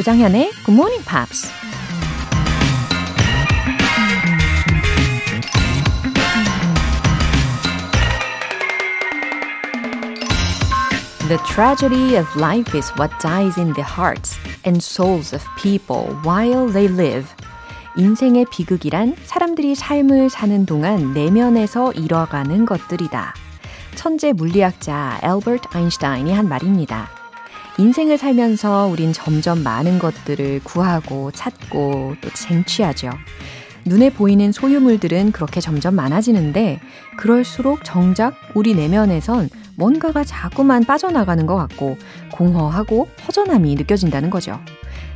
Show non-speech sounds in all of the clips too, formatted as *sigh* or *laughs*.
조장현의 Good Morning Pops. The tragedy of life is what dies in the hearts and souls of people while they live. 인생의 비극이란 사람들이 삶을 사는 동안 내면에서 잃어가는 것들이다. 천재 물리학자 엘버트 아인슈타인이 한 말입니다. 인생을 살면서 우린 점점 많은 것들을 구하고 찾고 또 쟁취하죠. 눈에 보이는 소유물들은 그렇게 점점 많아지는데 그럴수록 정작 우리 내면에선 뭔가가 자꾸만 빠져나가는 것 같고 공허하고 허전함이 느껴진다는 거죠.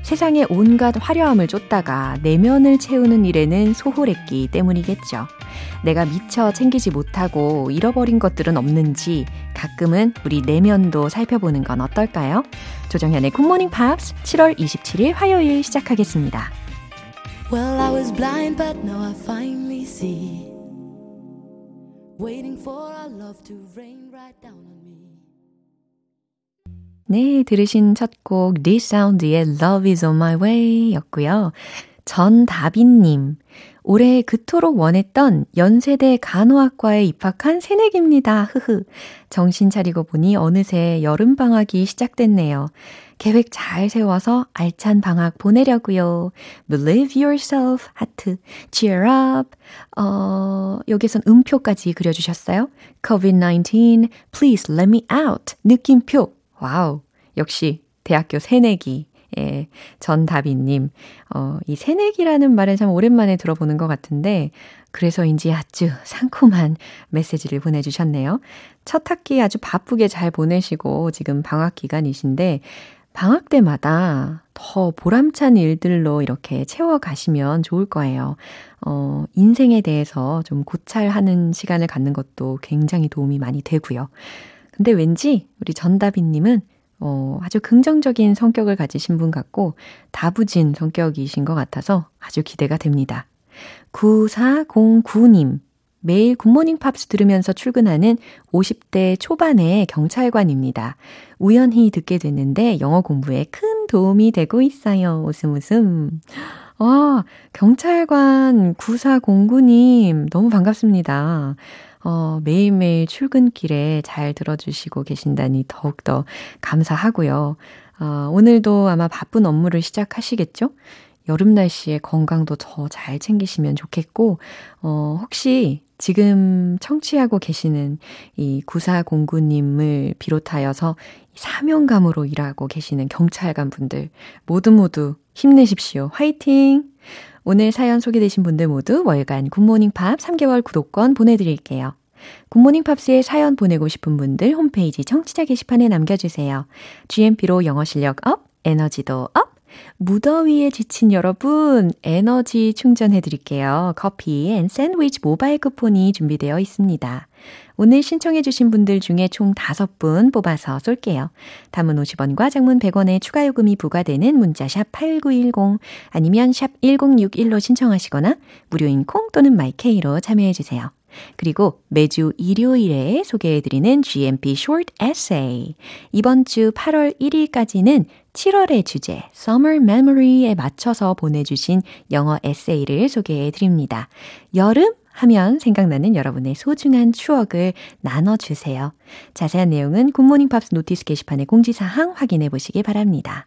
세상의 온갖 화려함을 쫓다가 내면을 채우는 일에는 소홀했기 때문이겠죠. 내가 미처 챙기지 못하고 잃어버린 것들은 없는지 가끔은 우리 내면도 살펴보는 건 어떨까요? 조정현의 굿모닝 팝스 7월 27일 화요일 시작하겠습니다. Well, I was blind, but now I finally see. Waiting for our love to rain right down on me. 네, 들으신 첫곡 리사운드의 Love is on my way 였고요. 전다빈님, 올해 그토록 원했던 연세대 간호학과에 입학한 새내기입니다. 흐흐. 정신 차리고 보니 어느새 여름방학이 시작됐네요. 계획 잘 세워서 알찬 방학 보내려고요. Believe yourself, 하트. Cheer up. 어, 여기선 음표까지 그려주셨어요. COVID-19, please let me out. 느낌표. Wow. 역시 대학교 새내기. 예, 전다빈님. 어, 이 새내기라는 말은 참 오랜만에 들어보는 것 같은데, 그래서인지 아주 상콤한 메시지를 보내주셨네요. 첫 학기 아주 바쁘게 잘 보내시고, 지금 방학 기간이신데, 방학 때마다 더 보람찬 일들로 이렇게 채워가시면 좋을 거예요. 어, 인생에 대해서 좀 고찰하는 시간을 갖는 것도 굉장히 도움이 많이 되고요. 근데 왠지 우리 전다비님은 어, 아주 긍정적인 성격을 가지신 분 같고 다부진 성격이신 것 같아서 아주 기대가 됩니다. 9409님. 매일 굿모닝 팝스 들으면서 출근하는 50대 초반의 경찰관입니다. 우연히 듣게 됐는데 영어 공부에 큰 도움이 되고 있어요. 웃음 웃음. 와, 경찰관 9409님, 너무 반갑습니다. 어, 매일매일 출근길에 잘 들어주시고 계신다니 더욱더 감사하고요. 어, 오늘도 아마 바쁜 업무를 시작하시겠죠? 여름 날씨에 건강도 더 잘 챙기시면 좋겠고, 어, 혹시 지금 청취하고 계시는 이 9409님을 비롯하여서 사명감으로 일하고 계시는 경찰관 분들 모두 모두 힘내십시오. 화이팅! 오늘 사연 소개되신 분들 모두 월간 굿모닝 팝 3개월 구독권 보내드릴게요. 굿모닝 팝스에 사연 보내고 싶은 분들 홈페이지 청취자 게시판에 남겨주세요. GMP로 영어 실력 up, 에너지도 up! 무더위에 지친 여러분, 에너지 충전해 드릴게요. 커피 and 샌드위치 모바일 쿠폰이 준비되어 있습니다. 오늘 신청해주신 분들 중에 총 5분 뽑아서 쏠게요. 단문 50원과 장문 100원의 추가 요금이 부과되는 문자 샵 8910 아니면 샵 1061로 신청하시거나 무료인 콩 또는 마이케이로 참여해주세요. 그리고 매주 일요일에 소개해드리는 GMP Short Essay. 이번 주 8월 1일까지는 7월의 주제 Summer Memory에 맞춰서 보내주신 영어 에세이를 소개해드립니다. 여름 하면 생각나는 여러분의 소중한 추억을 나눠주세요. 자세한 내용은 굿모닝 팝스 notice 게시판의 공지사항 확인해 보시기 바랍니다.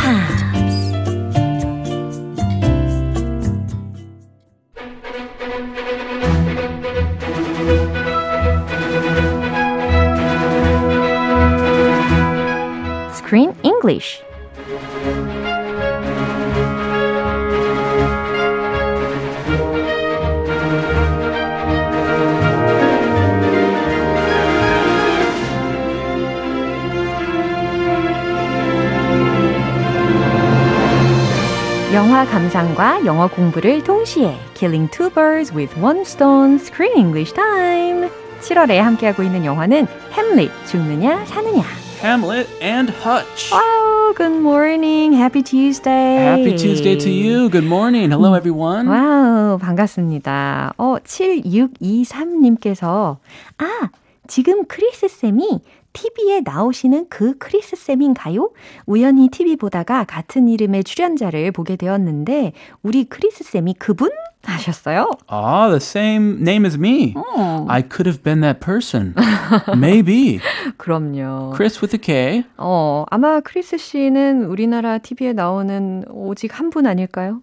English. 음악과 감상과 영어 공부를 동시에 Killing two birds with one stone Screen English Time 7월에 함께하고 있는 영화는 햄릿 죽느냐 사느냐 Hamlet and Hutch. Wow, good morning. Happy Tuesday. Happy Tuesday to you. Good morning. Hello, everyone. 와우, 반갑습니다. 어, 7623님께서, 아, 지금 크리스 쌤이 TV에 나오시는 그 크리스 쌤인가요? 우연히 TV 보다가 같은 이름의 출연자를 보게 되었는데, 우리 크리스 쌤이 그분? 하셨어요. Ah, the same name as me. 어. I could have been that person. Maybe. 그럼요. Chris with a K. 어, 아마 크리스 씨는 우리나라 TV에 나오는 오직 한 분 아닐까요?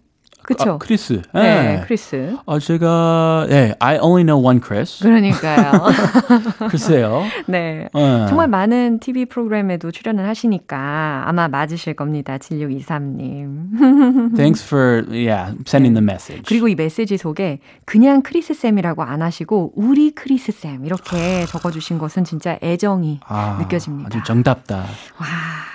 그쵸? 아, 크리스. 네, 네. 크리스. 어, 제가, 네, I only know one Chris. 그러니까요. *laughs* 글쎄요. 네. 네. 정말 많은 TV 프로그램에도 출연을 하시니까 아마 맞으실 겁니다. 7623님. Thanks for, yeah, sending the message. 그리고 이 메시지 속에 그냥 크리스 쌤이라고 안 하시고 우리 크리스 쌤 이렇게 적어주신 것은 진짜 애정이 아, 느껴집니다. 아주 정답다. 와,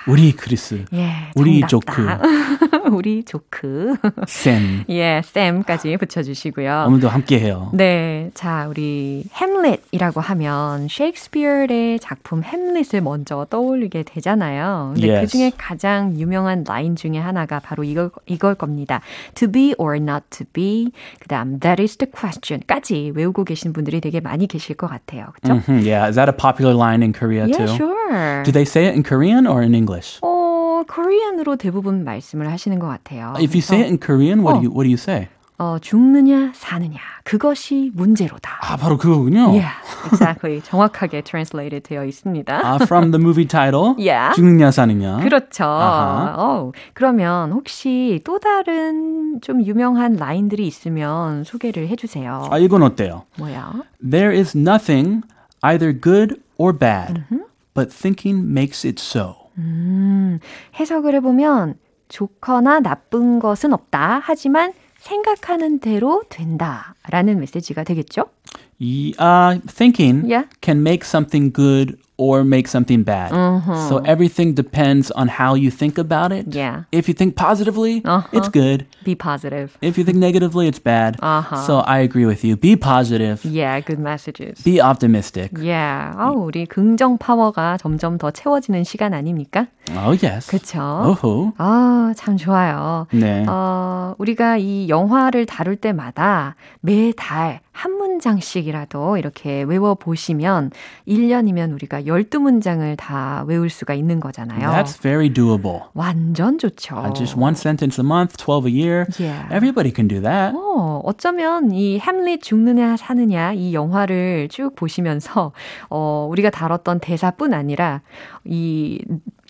우리 크리스. 예, 우리 정답다. *laughs* 우리 조크. 쌤. 예, 쌤까지 붙여주시고요. 오늘도 함께 해요. 네, 자 우리 햄릿이라고 하면 셰익스피어의 작품 햄릿을 먼저 떠올리게 되잖아요. 근데 Yes. 그 중에 가장 유명한 라인 중에 하나가 바로 이걸 이걸 겁니다. To be or not to be. 그 다음 that is the question까지 외우고 계신 분들이 되게 많이 계실 것 같아요. 그렇죠? Mhm, Yeah, is that a popular line in Korea Yeah, too? sure. Do they say it in Korean or in English? 어, 코리안으로 대부분 말씀을 하시는 것 같아요. If you say it in Korean, what 어. do you what do you say? 어, 죽느냐 사느냐 그것이 문제로다. 아, 바로 그거군요. Yeah, exactly. 정확하게 translated 되어 있습니다. 아, from the movie title. Yeah. 죽느냐 사느냐. 그렇죠. 아하. 어, 그러면 혹시 또 다른 좀 유명한 라인들이 있으면 소개를 해주세요. 아, 이건 어때요? 뭐야? There is nothing either good or bad, but thinking makes it so. 음, 해석을 해보면 좋거나 나쁜 것은 없다. 하지만 생각하는 대로 된다라는 메시지가 되겠죠? 이, uh, thinking Yeah. can make something good or make something bad. So everything depends on how you think about it. Yeah. If you think positively, Uh-huh. it's good. Be positive. If you think negatively, it's bad. Uh-huh. So I agree with you. Be positive. Yeah, good messages. Be optimistic. Yeah. 아, 우리 긍정 파워가 점점 더 채워지는 시간 아닙니까? Oh, yes. 그렇죠. Oh, 아, 참 좋아요. 네. 어, 우리가 이 영화를 다룰 때마다 매달 한 문장씩이라도 이렇게 외워보시면 1년이면 우리가 12문장을 다 외울 수가 있는 거잖아요. That's very doable. 완전 좋죠. Uh, just one sentence a month, 12 a year. Yeah. Everybody can do that. 어, 어쩌면 이 햄릿 죽느냐 사느냐 이 영화를 쭉 보시면서 어, 우리가 다뤘던 대사뿐 아니라 이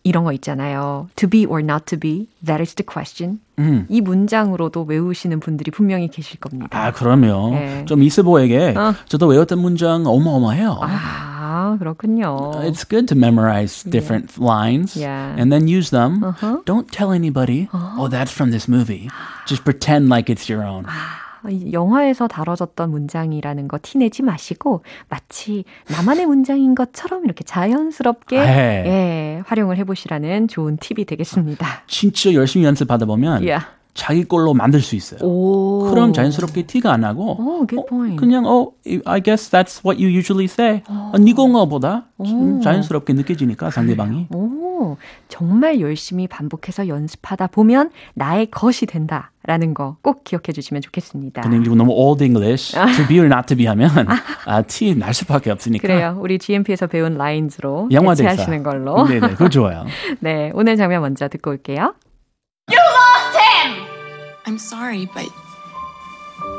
이런 거 있잖아요. To be or not to be, that is the question. 음. 이 문장으로도 외우시는 분들이 분명히 계실 겁니다. 아, 그럼요. 네. 좀 있어 보이게 어. 저도 외웠던 문장 어마어마해요. 아, 그렇군요. It's good to memorize different lines Yeah. and then use them. Uh-huh. Don't tell anybody, oh, that's from this movie. Just pretend like it's your own. 이 영화에서 다뤄졌던 문장이라는 거 티내지 마시고 마치 나만의 문장인 것처럼 이렇게 자연스럽게 네. 예, 활용을 해보시라는 좋은 팁이 되겠습니다. 진짜 열심히 연습하다 보면 Yeah. 자기 걸로 만들 수 있어요. 오. 그럼 자연스럽게 티가 안 나고 오, good point. 그냥 어 I guess that's what you usually say. 어, 니공어보다 자연스럽게 느껴지니까 상대방이. 오, 정말 열심히 반복해서 연습하다 보면 나의 것이 된다 라는 거 꼭 기억해 주시면 좋겠습니다. 근데 이거 너무 old English to be or not to be 하면 아, 티 날 수밖에 없으니까. 그래요. 우리 GMP에서 배운 라인즈로 영화. 대체하시는 걸로. 네네, 그거 좋아요. 네, 오늘 장면 먼저 듣고 올게요. I'm sorry, but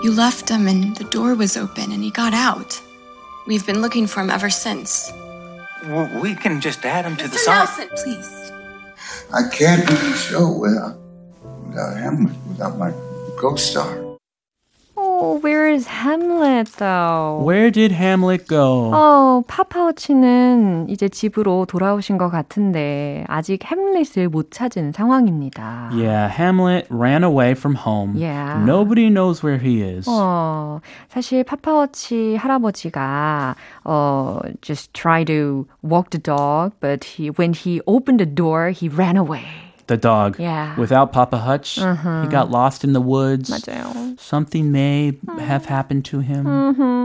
you left him and the door was open and he got out. We've been looking for him ever since. Well, we can just add him to the song. Nelson, please. I can't do the show without without Hamlet, without my co-star. Oh, where is Hamlet though? Where did Hamlet go? 어, 파파우치는 이제 집으로 돌아오신 것 같은데 아직 햄릿을 못 찾은 상황입니다. Yeah, Hamlet ran away from home. Yeah. Nobody knows where he is. 어, 사실 파파워치 할아버지가 어, just try to walk the dog, but he, when he opened the door, he ran away. the dog. Yeah. Without Papa Hutch, he got lost in the woods. 맞아요. Something may have happened to him.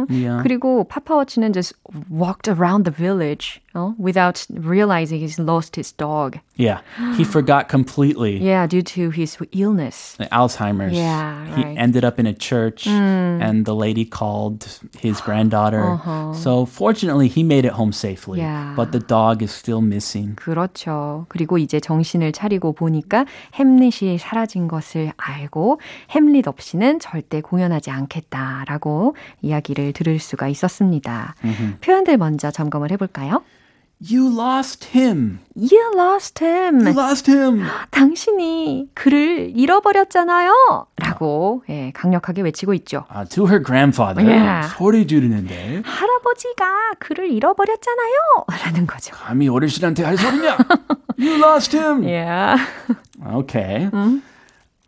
Yeah. 그리고 파파워치는 just walked around the village 어? without realizing he's lost his dog. Yeah. He *gasps* forgot completely. Yeah, due to his illness. Alzheimer's. Yeah, He right. ended up in a church and the lady called his granddaughter. So fortunately he made it home safely. Yeah. But the dog is still missing. 그렇죠. 그리고 이제 정신을 차리고 보니까 햄릿이 사라진 것을 알고 햄릿 없이는 절대 공연하지 않겠다라고 이야기를 들을 수가 있었습니다. 표현들 먼저 점검을 해볼까요? You lost him. You lost him. You lost him. 당신이 그를 잃어버렸잖아요. 라고 예, 강력하게 외치고 있죠. Uh, to her grandfather. Yeah. 소리 지르는데. 할아버지가 그를 잃어버렸잖아요. 라는 거죠. 감히 어르신한테 할 소리냐? you lost him. Yeah. Okay.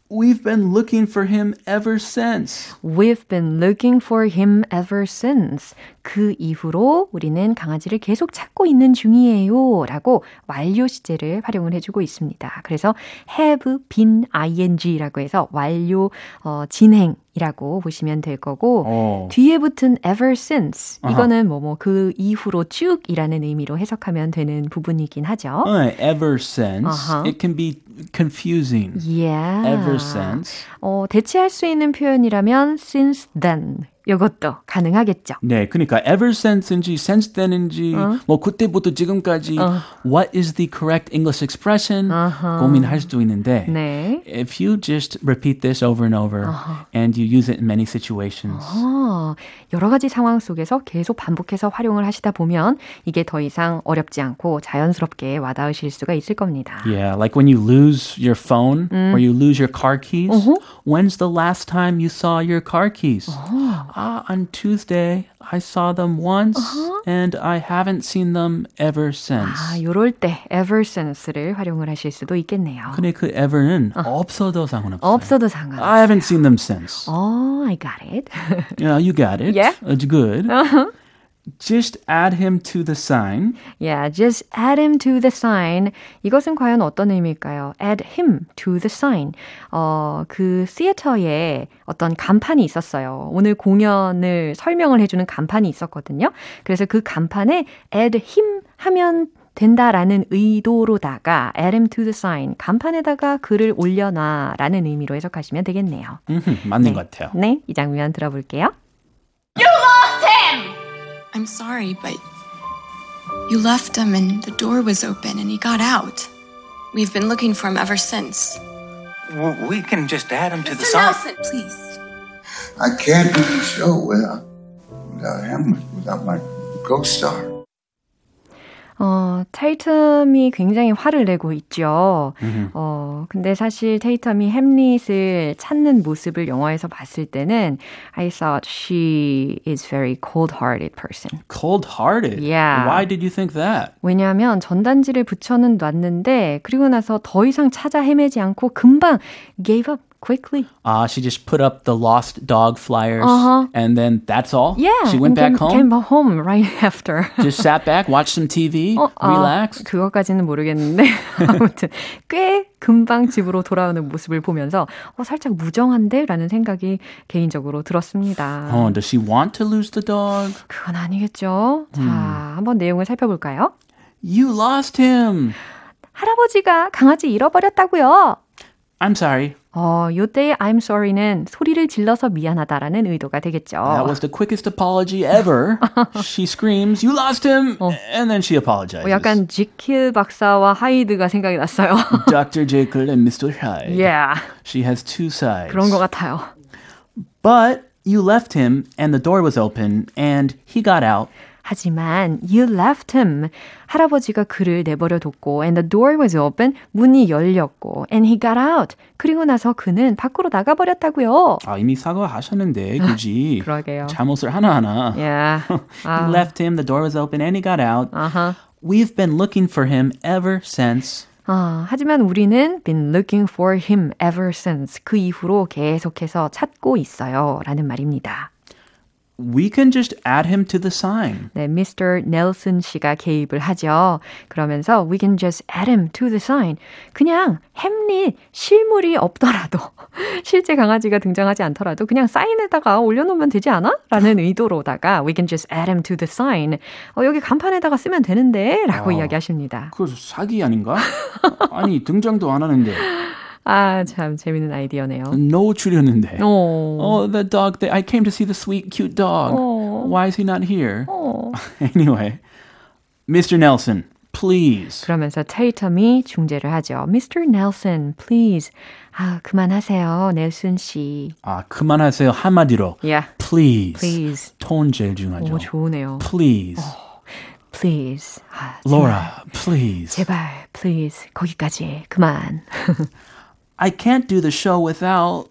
We've been looking for him ever since. We've been looking for him ever since. 그 이후로 우리는 강아지를 계속 찾고 있는 중이에요. 라고 완료 시제를 활용을 해주고 있습니다. 그래서 have been ing라고 해서 완료 어, 진행 이라고 보시면 될 거고 어. 뒤에 붙은 ever since 이거는 뭐 뭐 그 이후로 쭉이라는 의미로 해석하면 되는 부분이긴 하죠. Uh, ever since. Uh-huh. It can be confusing. Yeah. Ever since. 어, 대체할 수 있는 표현이라면 since then. 이것도 가능하겠죠. 네, 그러니까 ever since인지 since then인지 뭐 그때부터 지금까지 what is the correct English expression 고민할 수도 있는데 네. if you just repeat this over and over and you use it in many situations 아, 여러 가지 상황 속에서 계속 반복해서 활용을 하시다 보면 이게 더 이상 어렵지 않고 자연스럽게 와닿으실 수가 있을 겁니다. Yeah, like when you lose your phone or you lose your car keys. When's the last time you saw your car keys? Ah, on Tuesday. I saw them once and I haven't seen them ever since. 아, 요럴 때 ever since를 활용을 하실 수도 있겠네요. 근데 그 ever는 없어도 상관없어요. 없어도 상관없어요. I haven't seen them since. Oh, I got it. *laughs* Yeah, you got it. Yeah. It's good. Just add him to the sign. Yeah, just add him to the sign. 이것은 과연 어떤 의미일까요? Add him to the sign. 어, 그 시애터에 어떤 간판이 있었어요. 오늘 공연을 설명을 해주는 간판이 있었거든요. 그래서 그 간판에 add him 하면 된다라는 의도로다가 add him to the sign 간판에다가 글을 올려놔라는 의미로 해석하시면 되겠네요. 음흠, 맞는 것 같아요. 네, 이 장면 들어볼게요. I'm sorry, but you left him and the door was open and he got out. We've been looking for him ever since. W- We can just add him to the song. please. I can't do the show without, without him, without my co-star. 어, 테이텀이 굉장히 화를 내고 있죠. 어, 근데 사실 테이텀이 햄릿을 찾는 모습을 영화에서 봤을 때는 I thought she is very cold-hearted person. Cold-hearted. Yeah. Why did you think that? 왜냐하면 전단지를 붙여는 놨는데 그리고 나서 더 이상 찾아 헤매지 않고 금방 gave up quickly. Uh, she just put up the lost dog flyers Uh-huh. and then that's all? Yeah. She went back came, home? Came home right after. just sat back, watched some TV, 어, 아, relaxed? 그것까지는 모르겠는데 아무튼 꽤 금방 집으로 돌아오는 모습을 보면서 어, 살짝 무정한데? 라는 생각이 개인적으로 들었습니다. Oh, does she want to lose the dog? 그건 아니겠죠. 자, 한번 내용을 살펴볼까요? You lost him. 할아버지가 강아지 잃어버렸다고요. I'm sorry. 어, 요때 I'm sorry는 소리를 질러서 미안하다라는 의도가 되겠죠. That was the quickest apology ever. *laughs* she screams, You lost him! And then she apologizes. 어, 약간 지킬 박사와 하이드가 생각이 났어요. *laughs* Dr. Jekyll and Mr. Hyde. yeah. She has two sides. 그런 것 같아요. But you left him and the door was open and he got out. 하지만 you left him. 할아버지가 그를 내버려 뒀고 and the door was open. 문이 열렸고 and he got out. 그리고 나서 그는 밖으로 나가 버렸다고요. 아, 이미 사과하셨는데 굳이 그러게요. 잘못을 하나하나. Yeah. You left him, the door was open and he got out. 아하. We've been looking for him ever since. 아, 하지만 우리는 been looking for him ever since. 그 이후로 계속해서 찾고 있어요. 라는 말입니다. We can just add him to the sign. 네, Mr. Nelson 씨가 개입을 하죠. 그러면서 we can just add him to the sign. 그냥 햄릿 실물이 없더라도 *laughs* 실제 강아지가 등장하지 않더라도 그냥 사인에다가 올려놓으면 되지 않아? 라는 *laughs* 의도로다가 we can just add him to the sign. 어, 여기 간판에다가 쓰면 되는데 라고 어, 이야기하십니다. 그 사기 아닌가? 아니 등장도 안 하는데. 아, 참 재밌는 아이디어네요. No 출연인데. 오. Oh, the dog. That I came to see the sweet, cute dog. Oh. Why is he not here? 어. *laughs* Anyway, Mr. Nelson, please. 그러면서 테이텀이 중재를 하죠. Mr. Nelson, please. 아, 그만하세요, 넬슨 씨. 아, 그만하세요. 한마디로. Yeah, Please. please. 톤 제일 중요하죠. 오, 좋으네요. Please. Please. 아, 제발, Laura, please. 제발, please. 거기까지. 그만. *laughs* I can't do the show without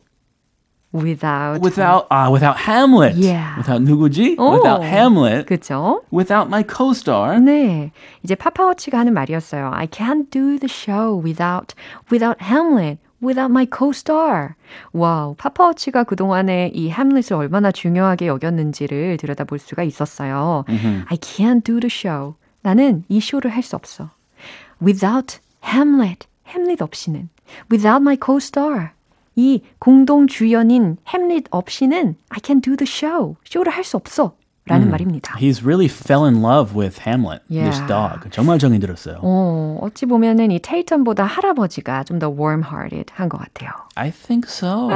Without. without uh, without Hamlet. Yeah. Without 누구지? 오. Without Hamlet. 그쵸? Without my co-star. 네. 이제 파파워치가 하는 말이었어요. I can't do the show without, without Hamlet. Without my co-star. 와우, 파파워치가 그동안에 이 햄릿을 얼마나 중요하게 여겼는지를 들여다볼 수가 있었어요. I can't do the show. 나는 이 쇼를 할 수 없어. Without Hamlet. 햄릿 없이는. Without my co-star. 이 공동 주연인 햄릿 없이는 I can't do the show. 쇼를 할 수 없어. 라는 말입니다. He's really fell in love with Hamlet, this Yeah. dog. 정말 정이 들었어요. 어, 어찌 보면은 이 테이텀보다 할아버지가 좀 더 warm-hearted 한 것 같아요. I think so.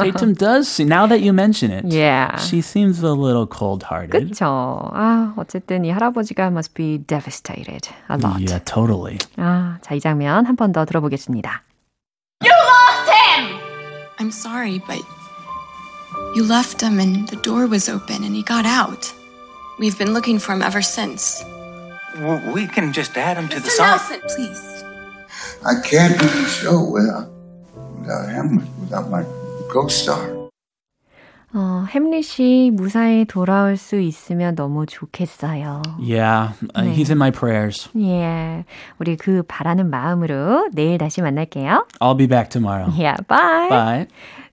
Tatum does seem, now that you mention it, Yeah. she seems a little cold-hearted. 그쵸. 아, 어쨌든 이 할아버지가 must be devastated a lot. Yeah, totally. 아, 자, 이 장면 한 번 더 들어보겠습니다. I'm sorry, but you left him and the door was open and he got out. We've been looking for him ever since. W- We can just add him to the song. sign. Nelson, please. I can't do the show without, without him, without my co-star. 어, 햄릿이 무사히 돌아올 수 있으면 너무 좋겠어요. Yeah, uh, he's in my prayers. 예. 우리 그 바라는 마음으로 내일 다시 만날게요. I'll be back tomorrow. Yeah, bye. Bye.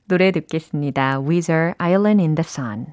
노래 듣겠습니다. Weezer, Island in the Sun.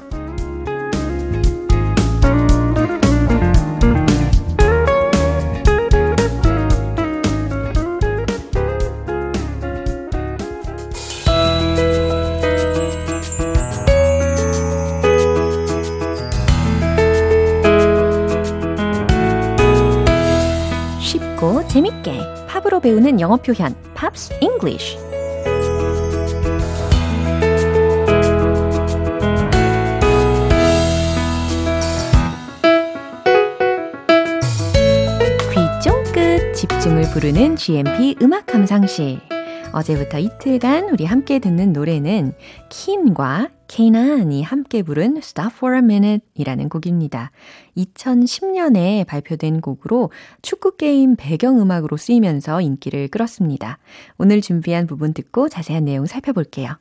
배우는 영어 표현 Pops English 귀 쫑긋 집중을 부르는 GMP 음악 감상실 어제부터 이틀간 우리 함께 듣는 노래는 킨과 케이난이 함께 부른 Stop for a Minute 이라는 곡입니다. 2010년에 발표된 곡으로 축구게임 배경음악으로 쓰이면서 인기를 끌었습니다. 오늘 준비한 부분 듣고 자세한 내용 살펴볼게요.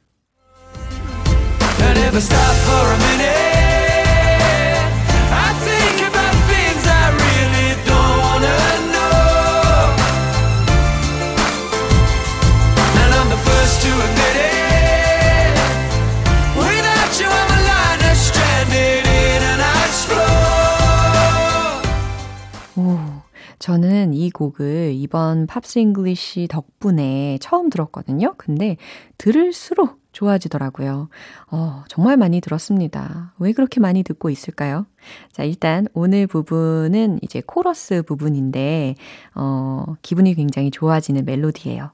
곡을 이번 Pops English 덕분에 처음 들었거든요. 근데 들을수록 좋아지더라고요. 어, 정말 많이 들었습니다. 왜 그렇게 많이 듣고 있을까요? 자, 일단 오늘 부분은 이제 코러스 부분인데, 어, 기분이 굉장히 좋아지는 멜로디예요.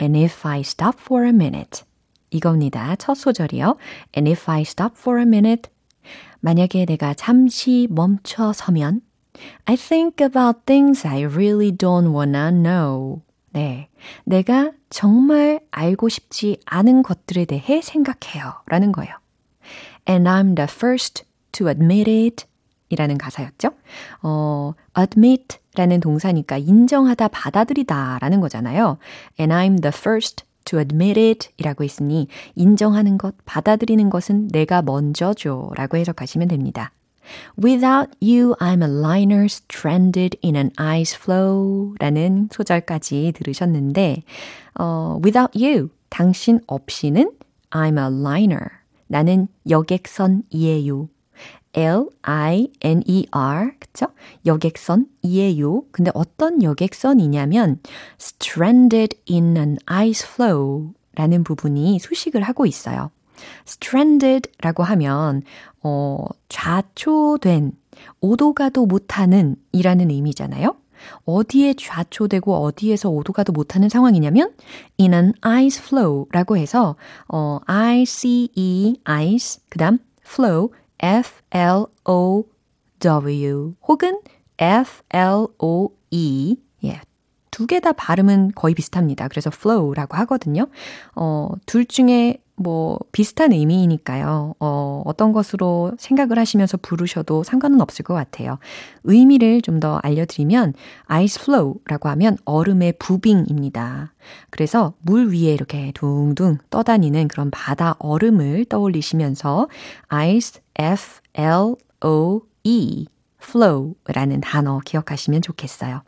And if I stop for a minute. 이겁니다. 첫 소절이요. And if I stop for a minute. 만약에 내가 잠시 멈춰 서면 I think about things I really don't wanna know. 네. 내가 정말 알고 싶지 않은 것들에 대해 생각해요. 라는 거예요. And I'm the first to admit it. 이라는 가사였죠. 어, admit 라는 동사니까 인정하다, 받아들이다 라는 거잖아요. And I'm the first to admit it 이라고 했으니 인정하는 것, 받아들이는 것은 내가 먼저죠 라고 해석하시면 됩니다. Without you, I'm a liner stranded in an ice flow 라는 소절까지 들으셨는데, 어, without you, 당신 없이는 I'm a liner. 나는 여객선이에요. L-I-N-E-R, 그쵸? 여객선이에요. 근데 어떤 여객선이냐면, stranded in an ice flow 라는 부분이 수식을 하고 있어요. Stranded 라고 하면, 어, 좌초된, 오도 가도 못하는 이라는 의미잖아요. 어디에 좌초되고 어디에서 오도 가도 못하는 상황이냐면 in an ice flow 라고 해서 어, I-C-E, ice, 그 다음 flow, F-L-O-W 혹은 F-L-O-E 예, 두 개 다 발음은 거의 비슷합니다. 그래서 flow라고 하거든요. 어, 둘 중에 뭐 비슷한 의미이니까요. 어, 어떤 것으로 생각을 하시면서 부르셔도 상관은 없을 것 같아요. 의미를 좀 더 알려드리면 ice flow라고 하면 얼음의 부빙입니다. 그래서 물 위에 이렇게 둥둥 떠다니는 그런 바다 얼음을 떠올리시면서 ice f l o e flow라는 단어 기억하시면 좋겠어요.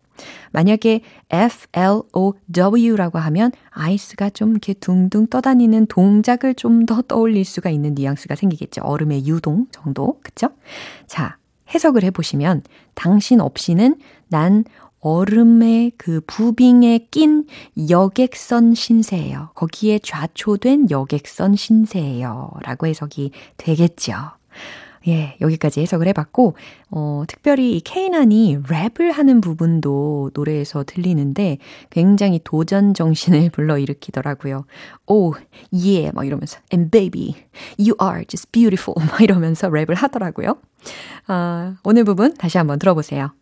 만약에 F-L-O-W라고 하면 아이스가 좀 이렇게 둥둥 떠다니는 동작을 좀 더 떠올릴 수가 있는 뉘앙스가 생기겠죠. 얼음의 유동 정도. 그쵸? 자, 해석을 해보시면 당신 없이는 난 얼음의 그 부빙에 낀 여객선 신세예요. 거기에 좌초된 여객선 신세예요. 라고 해석이 되겠죠. 예, 여기까지 해석을 해봤고, 어, 특별히 이 케이난이 랩을 하는 부분도 노래에서 들리는데 굉장히 도전 정신을 *laughs* 불러일으키더라고요. Oh, yeah, 막 이러면서, and baby, you are just beautiful, *laughs* 막 이러면서 랩을 하더라고요. 아, 오늘 부분 다시 한번 들어보세요.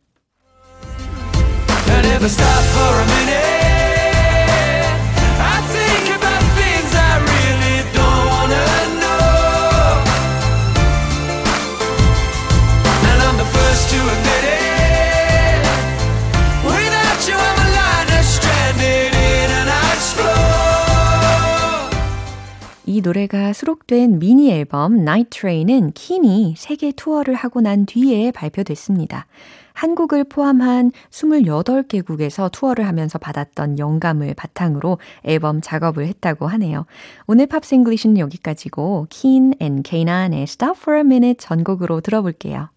이 노래가 수록된 미니 앨범 Night Train은 킨이 세계 투어를 하고 난 뒤에 발표됐습니다. 한국을 포함한 28개국에서 투어를 하면서 받았던 영감을 바탕으로 앨범 작업을 했다고 하네요. 오늘 Pops English는 여기까지고 킨 and 케이난의 Stop for a Minute 전곡으로 들어볼게요.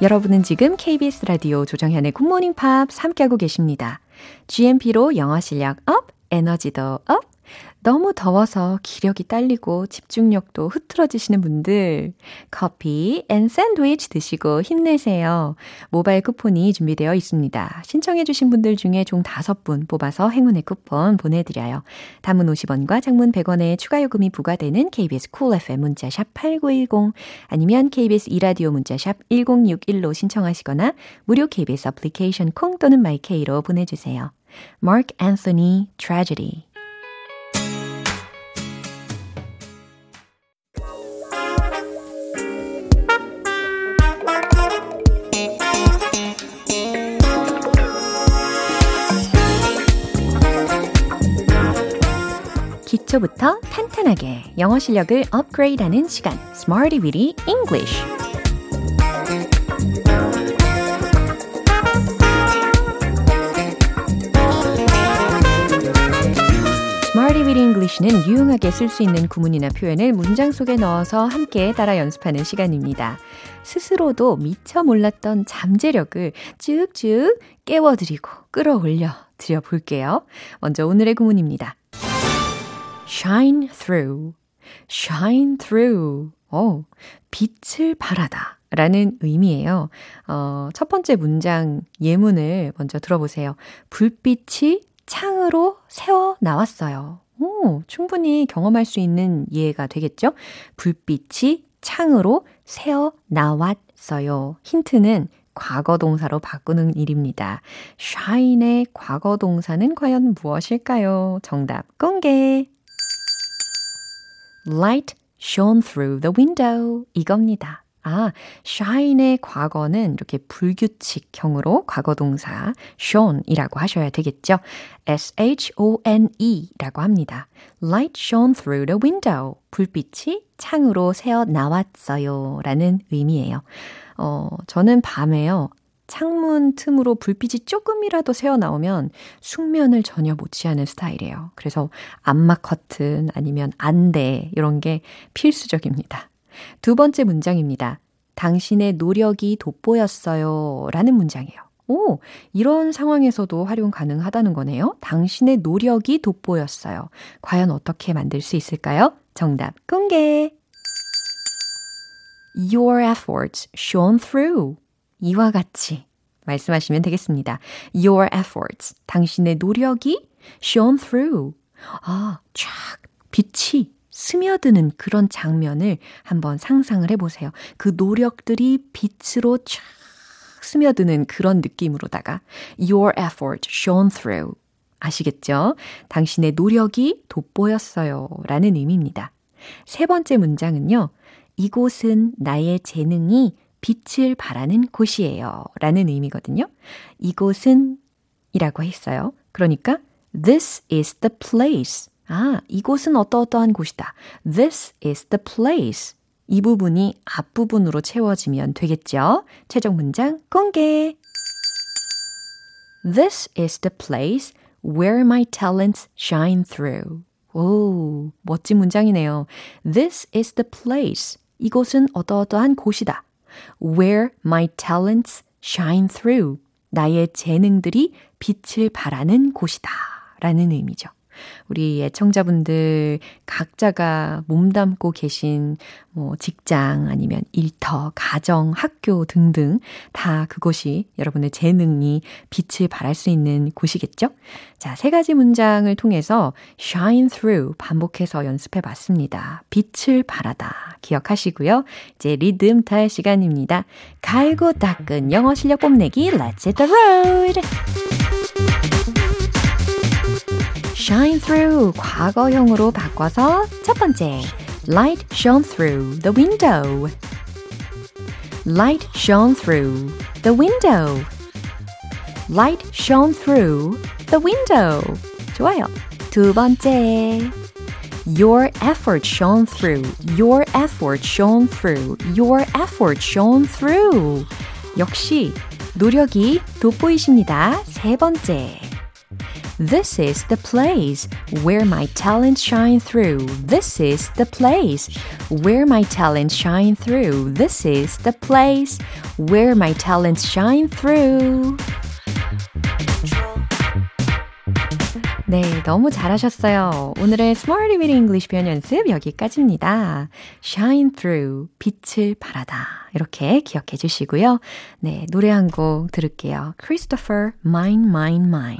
여러분은 지금 KBS 라디오 조정현의 굿모닝 팝스 함께하고 계십니다. GMP로 영어 실력 up, 에너지도 up, 너무 더워서 기력이 딸리고 집중력도 흐트러지시는 분들 커피 and 샌드위치 드시고 힘내세요. 모바일 쿠폰이 준비되어 있습니다. 신청해 주신 분들 중에 총 5분 뽑아서 행운의 쿠폰 보내드려요. 단문 50원과 장문 100원의 추가 요금이 부과되는 KBS Cool FM 문자샵 8910 아니면 KBS 이라디오 문자샵 1061로 신청하시거나 무료 KBS 애플리케이션 콩 또는 마이케이로 보내주세요. Mark Anthony Tragedy 기초부터 탄탄하게 영어 실력을 업그레이드하는 시간 Smarty Weedy English Weedy English는 유용하게 쓸 수 있는 구문이나 표현을 문장 속에 넣어서 함께 따라 연습하는 시간입니다. 스스로도 미처 몰랐던 잠재력을 쭉쭉 깨워드리고 끌어올려 드려 볼게요. 먼저 오늘의 구문입니다. Shine through, shine through. 어, 빛을 발하다. 라는 의미예요. 어, 첫 번째 문장 예문을 먼저 들어보세요. 불빛이 창으로 새어 나왔어요. 오, 충분히 경험할 수 있는 이해가 되겠죠? 불빛이 창으로 새어 나왔어요. 힌트는 과거 동사로 바꾸는 일입니다. shine의 과거 동사는 과연 무엇일까요? 정답 공개! Light shone through the window. 이겁니다. 아, shine의 과거는 이렇게 불규칙형으로 과거 동사 shone이라고 하셔야 되겠죠. S-H-O-N-E 라고 합니다. Light shone through the window. 불빛이 창으로 새어 나왔어요. 라는 의미예요. 어, 저는 밤에요. 창문 틈으로 불빛이 조금이라도 새어 나오면 숙면을 전혀 못 취하는 스타일이에요. 그래서 암막 커튼 아니면 안대 이런 게 필수적입니다. 두 번째 문장입니다. 당신의 노력이 돋보였어요. 라는 문장이에요. 오, 이런 상황에서도 활용 가능하다는 거네요. 당신의 노력이 돋보였어요. 과연 어떻게 만들 수 있을까요? 정답 공개! Your efforts shone through. 이와 같이 말씀하시면 되겠습니다. Your efforts. 당신의 노력이 shone through. 아, 쫙 빛이 스며드는 그런 장면을 한번 상상을 해보세요. 그 노력들이 빛으로 쫙 스며드는 그런 느낌으로다가 Your effort shone through. 아시겠죠? 당신의 노력이 돋보였어요. 라는 의미입니다. 세 번째 문장은요. 이곳은 나의 재능이 빛을 발하는 곳이에요. 라는 의미거든요. 이곳은 이라고 했어요. 그러니까 This is the place. 아, 이곳은 어떠어떠한 곳이다. This is the place. 이 부분이 앞부분으로 채워지면 되겠죠? 최종 문장 공개. This is the place where my talents shine through. 오, 멋진 문장이네요. This is the place. 이곳은 어떠어떠한 곳이다. Where my talents shine through. 나의 재능들이 빛을 발하는 곳이다. 라는 의미죠. 우리 애청자분들 각자가 몸담고 계신 뭐 직장 아니면 일터, 가정, 학교 등등 다 그곳이 여러분의 재능이 빛을 발할 수 있는 곳이겠죠? 자, 세 가지 문장을 통해서 shine through 반복해서 연습해 봤습니다. 빛을 발하다. 기억하시고요. 이제 리듬 탈 시간입니다. 갈고 닦은 영어 실력 뽐내기 Let's hit the road! shine through 과거형으로 바꿔서 첫 번째 light shone through the window light shone through the window light shone through the window 좋아요 두 번째 Your effort shone through. Your effort shone through. Your effort shone through. 역시 노력이 돋보이십니다. 세 번째. This is the place where my talents shine through. This is the place where my talents shine through. This is the place where my talents shine through. 네, 너무 잘하셨어요. 오늘의 Smarty Weedy English 표현 연습 여기까지입니다. Shine through, 빛을 발하다. 이렇게 기억해 주시고요. 네, 노래 한 곡 들을게요. Christopher, Mine, Mine, Mine.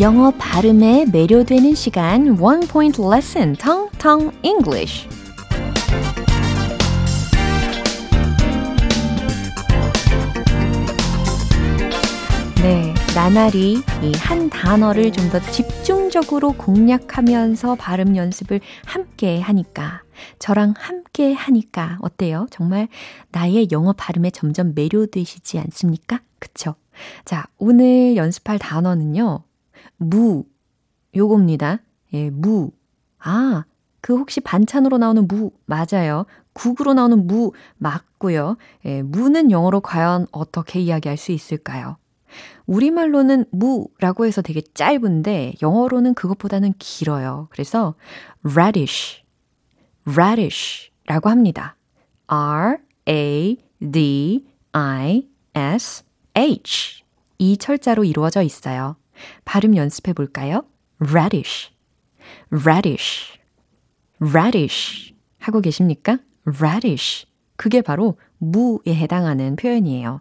영어 발음에 매료되는 시간 One Point Lesson Tong Tong English 네, 나날이 이 한 단어를 좀 더 집중적으로 공략하면서 발음 연습을 함께 하니까 저랑 함께 하니까 어때요? 정말 나의 영어 발음에 점점 매료되시지 않습니까? 그쵸? 자, 오늘 연습할 단어는요. 무. 요겁니다. 예, 무. 아, 그 혹시 반찬으로 나오는 무 맞아요. 국으로 나오는 무 맞고요. 예, 무는 영어로 과연 어떻게 이야기할 수 있을까요? 우리말로는 무라고 해서 되게 짧은데 영어로는 그것보다는 길어요. 그래서 radish, radish라고 합니다. R A D I S H 이 철자로 이루어져 있어요. 발음 연습해 볼까요? radish, radish, radish 하고 계십니까? radish. 그게 바로 무에 해당하는 표현이에요.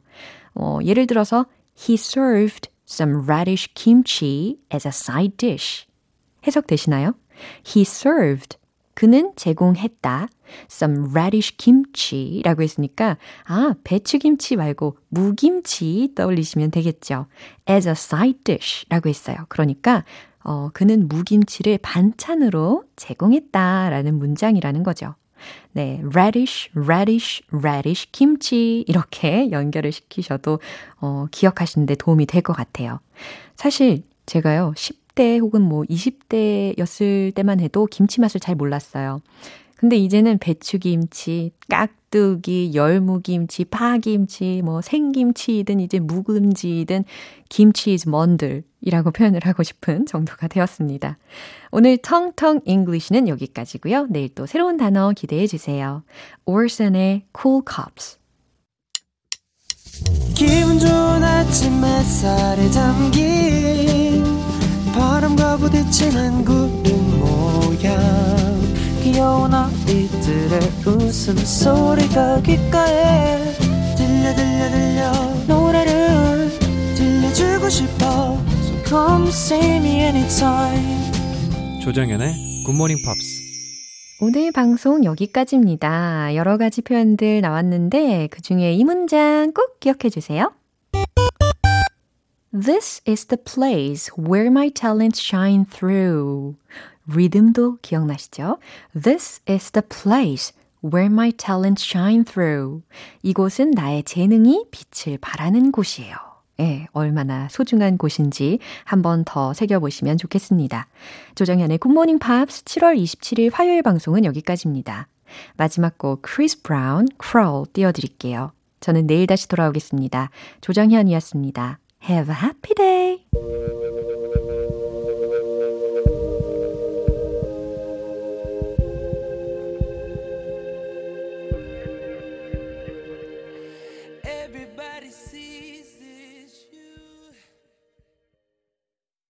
어, 예를 들어서 He served some radish kimchi as a side dish. 해석되시나요? He served. 그는 제공했다. some radish kimchi라고 했으니까 아, 배추김치 말고 무김치 떠올리시면 되겠죠. as a side dish라고 했어요. 그러니까 어, 그는 무김치를 반찬으로 제공했다 라는 문장이라는 거죠. 네, radish, radish, radish, 김치 이렇게 연결을 시키셔도 어, 기억하시는데 도움이 될 것 같아요. 사실 제가요, 10 대 혹은 뭐 20대였을 때만 해도 김치 맛을 잘 몰랐어요. 근데 이제는 배추김치, 깍두기, 열무김치, 파김치, 뭐 생김치든 이제 묵은지든 김치 is 뭔들이라고 *laughs* 표현을 하고 싶은 정도가 되었습니다. 오늘 텅텅 English는 여기까지고요. 내일 또 새로운 단어 기대해 주세요. 오르선의 Cool Cups. 기분 좋은 아침 햇살에 담긴 바람과 부딪히는 구름 모양. 귀여운 아이들의 웃음소리가 귓가에 들려 들려 들려. 노래를 들려주고 싶어. So come see me anytime. 조정연의 굿모닝 팝스 오늘 방송 여기까지입니다. 여러 가지 표현들 나왔는데 그 중에 이 문장 꼭 기억해 주세요. This is the place where my talents shine through. 리듬도 기억나시죠? This is the place where my talents shine through. 이곳은 나의 재능이 빛을 발하는 곳이에요. 예, 얼마나 소중한 곳인지 한 번 더 새겨보시면 좋겠습니다. 조정현의 굿모닝 팝스 7월 27일 화요일 방송은 여기까지입니다. 마지막 곡 크리스 브라운 Crawl 띄워드릴게요. 저는 내일 다시 돌아오겠습니다. 조정현이었습니다. Have a happy day!